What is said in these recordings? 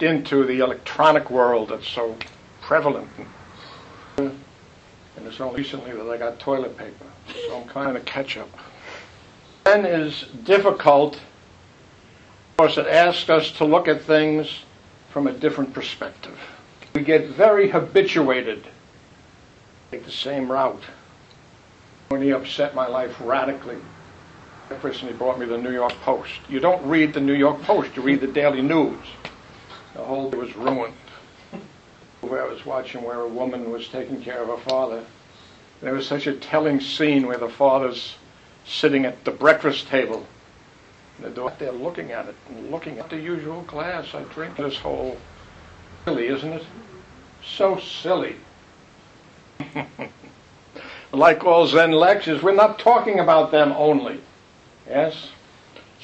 into the electronic world that's so prevalent. And it's only recently that I got toilet paper, so I'm kind of catch up. Zen is difficult because it asks us to look at things from a different perspective. We get very habituated, take the same route. When he upset my life radically, the person he brought me the New York Post. You don't read the New York Post, you read the Daily News. The whole day was ruined. Where I was watching where a woman was taking care of her father. There was such a telling scene where the father's sitting at the breakfast table. And they're there looking at it and looking at the usual glass. I drink this whole silly, isn't it? So silly. like all Zen lectures, we're not talking about them only. Yes?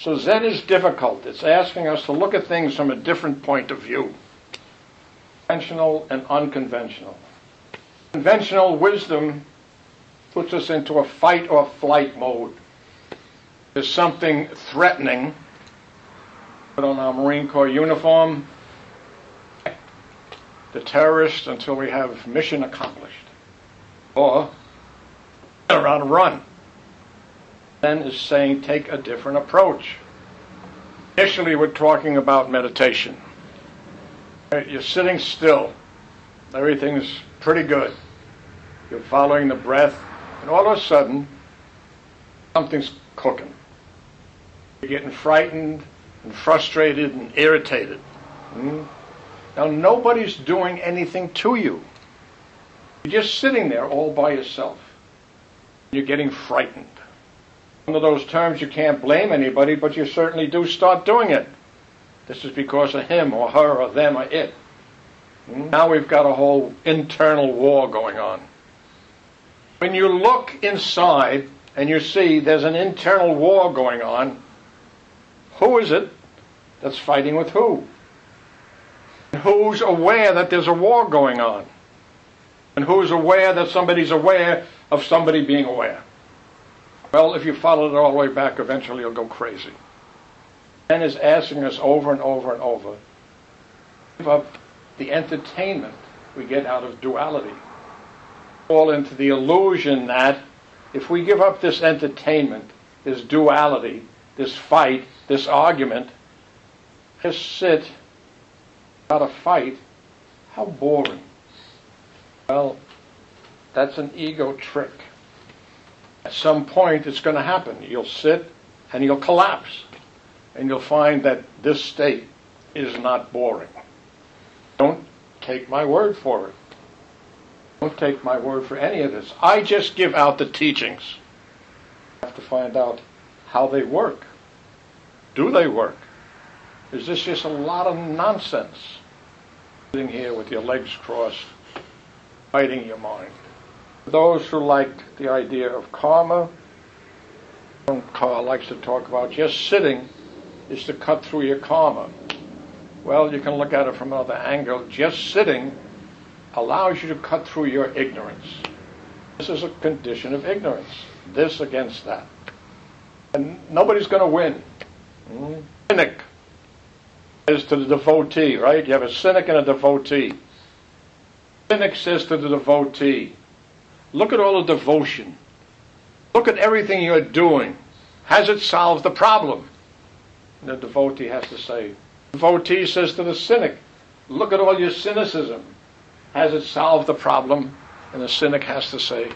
So Zen is difficult. It's asking us to look at things from a different point of view conventional and unconventional. Conventional wisdom puts us into a fight or flight mode. There's something threatening. Put on our Marine Corps uniform, the terrorist until we have mission accomplished. Or around and run. Zen is saying take a different approach. Initially, we're talking about meditation. You're sitting still. Everything's pretty good. You're following the breath, and all of a sudden, something's cooking. You're getting frightened and frustrated and irritated. Hmm? Now, nobody's doing anything to you. You're just sitting there all by yourself. You're getting frightened. Of those terms you can't blame anybody, but you certainly do start doing it. This is because of him or her or them or it. Hmm? Now we've got a whole internal war going on. When you look inside and you see there's an internal war going on, who is it that's fighting with who? Who's aware that there's a war going on? And who's aware that somebody's aware of somebody being aware? Well, if you follow it all the way back, eventually you'll go crazy. Zen is asking us over and over and over give up the entertainment we get out of duality. Fall into the illusion that if we give up this entertainment, this duality, this fight, this argument, just sit without a fight, how boring. Well, that's an ego trick. At some point, it's going to happen. You'll sit and you'll collapse. And you'll find that this state is not boring. Don't take my word for it. Don't take my word for any of this. I just give out the teachings. You have to find out how they work. Do they work? Is this just a lot of nonsense? Sitting here with your legs crossed, fighting your mind. Those who like the idea of karma, Carl likes to talk about just sitting is to cut through your karma. Well, you can look at it from another angle. Just sitting allows you to cut through your ignorance. This is a condition of ignorance. This against that. And nobody's going to win. Mm-hmm. Cynic is to the devotee, right? You have a cynic and a devotee. Cynic says to the devotee, look at all the devotion. Look at everything you're doing. Has it solved the problem? And the devotee has to say, the devotee says to the cynic, look at all your cynicism. Has it solved the problem? And the cynic has to say,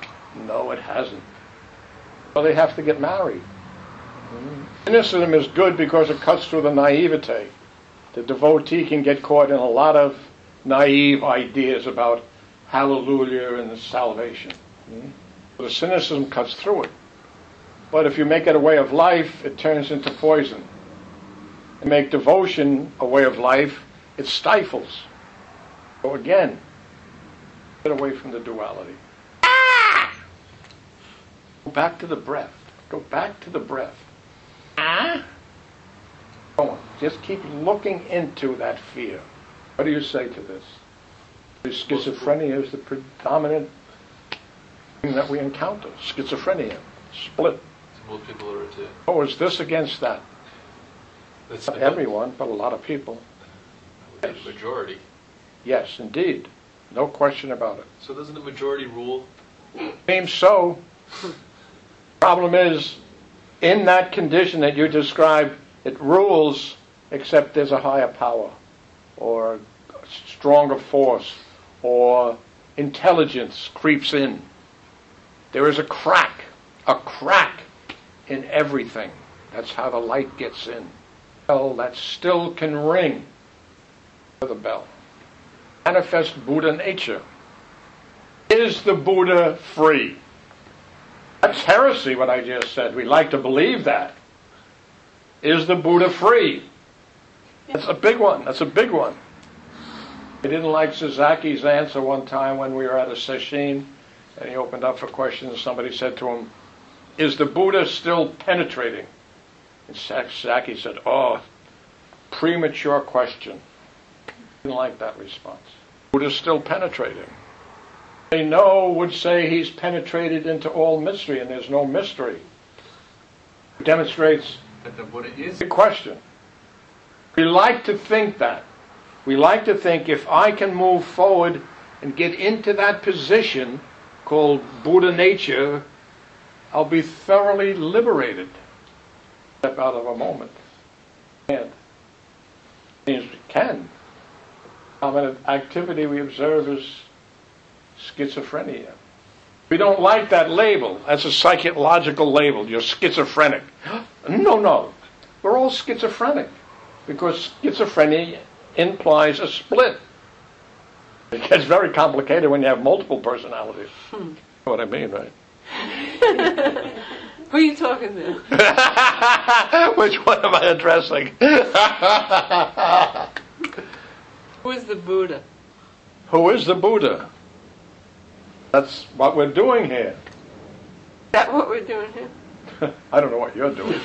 no, it hasn't. Well, they have to get married. Cynicism is good because it cuts through the naivete. The devotee can get caught in a lot of naive ideas about hallelujah and salvation. The cynicism cuts through it. But if you make it a way of life, it turns into poison. And make devotion a way of life, it stifles. So again, get away from the duality. Ah! Go back to the breath. Go back to the breath. Ah? Go on. Just keep looking into that fear. What do you say to this? Schizophrenia is the predominant thing that we encounter. Schizophrenia, split. Most people are too. Oh, is this against that? That's Not everyone, but a lot of people. Yes. Majority. Yes, indeed. No question about it. So doesn't the majority rule? Seems so. Problem is, in that condition that you describe, it rules, except there's a higher power, or a stronger force, or intelligence creeps in. There is a crack, a crack in everything. That's how the light gets in. Bell that still can ring the bell. Manifest Buddha nature. Is the Buddha free? That's heresy, what I just said. We like to believe that. Is the Buddha free? That's a big one. That's a big one. I didn't like Suzuki's answer one time when we were at a session and he opened up for questions. And somebody said to him, Is the Buddha still penetrating? And Suzaki said, Oh, premature question. Didn't like that response. Buddha's still penetrating. They know would say he's penetrated into all mystery and there's no mystery. It Demonstrates That the Buddha is. the question. We like to think that. We like to think if I can move forward and get into that position called Buddha nature, I'll be thoroughly liberated. Step out of a moment. And we can. Common activity we observe is schizophrenia. We don't like that label. That's a psychological label. You're schizophrenic. No, no. We're all schizophrenic because schizophrenia implies a split. It gets very complicated when you have multiple personalities. Hmm. Know what I mean, right? Who are you talking to? Which one am I addressing? Who is the Buddha? Who is the Buddha? That's what we're doing here. Is that what we're doing here? I don't know what you're doing.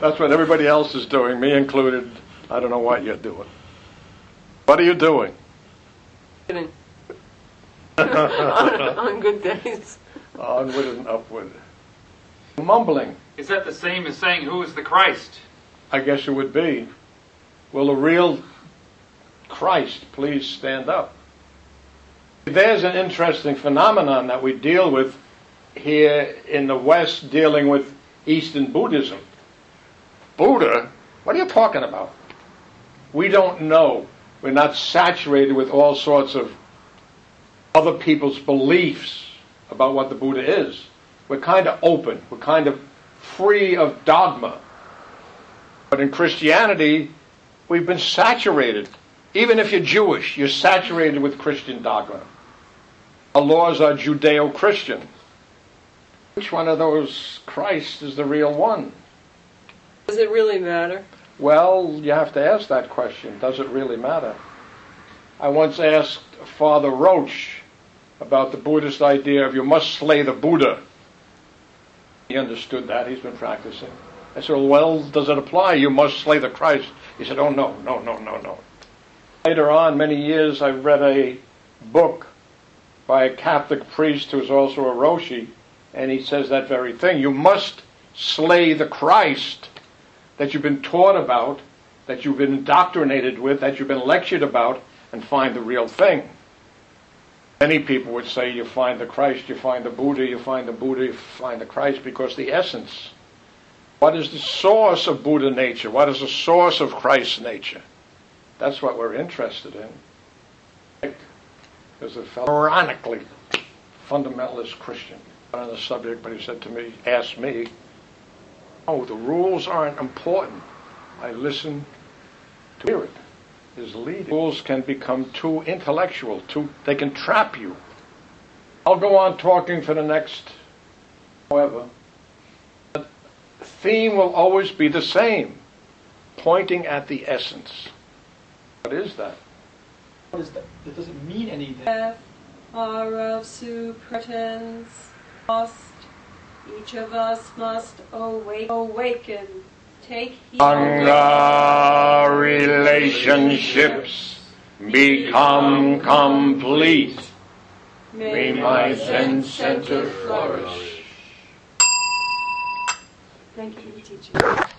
That's what everybody else is doing, me included. I don't know what you're doing. What are you doing? Kidding. on, on good days. Onward and upward. Mumbling, Is that the same as saying who is the Christ? I guess it would be. Will the real Christ please stand up? There's an interesting phenomenon that we deal with here in the West, dealing with Eastern Buddhism. Buddha? What are you talking about? We don't know. We're not saturated with all sorts of other people's beliefs about what the Buddha is. We're kind of open. We're kind of free of dogma. But in Christianity, we've been saturated. Even if you're Jewish, you're saturated with Christian dogma. Our laws are Judeo Christian. Which one of those Christ is the real one? Does it really matter? Well, you have to ask that question. Does it really matter? I once asked Father Roach about the Buddhist idea of you must slay the Buddha. He understood that. He's been practicing. I said, well, does it apply? You must slay the Christ. He said, oh, no, no, no, no, no. Later on, many years, I read a book by a Catholic priest who's also a Roshi, and he says that very thing. You must slay the Christ that you've been taught about, that you've been indoctrinated with, that you've been lectured about, and find the real thing. Many people would say you find the Christ, you find the Buddha, you find the Buddha, you find the Christ, because the essence. What is the source of Buddha nature? What is the source of Christ's nature? That's what we're interested in. There's a fellow, ironically, fundamentalist Christian on the subject, but he said to me, asked me, Oh, the rules aren't important. I listen to Spirit is leading. Rules can become too intellectual, too they can trap you. I'll go on talking for the next however. The theme will always be the same, pointing at the essence. What is that? What is that? That doesn't mean anything. Death are of supertence lost. Each of us must awake, awaken, take heed. Anga relationships become complete. May my Zen center flourish. Thank you for teaching.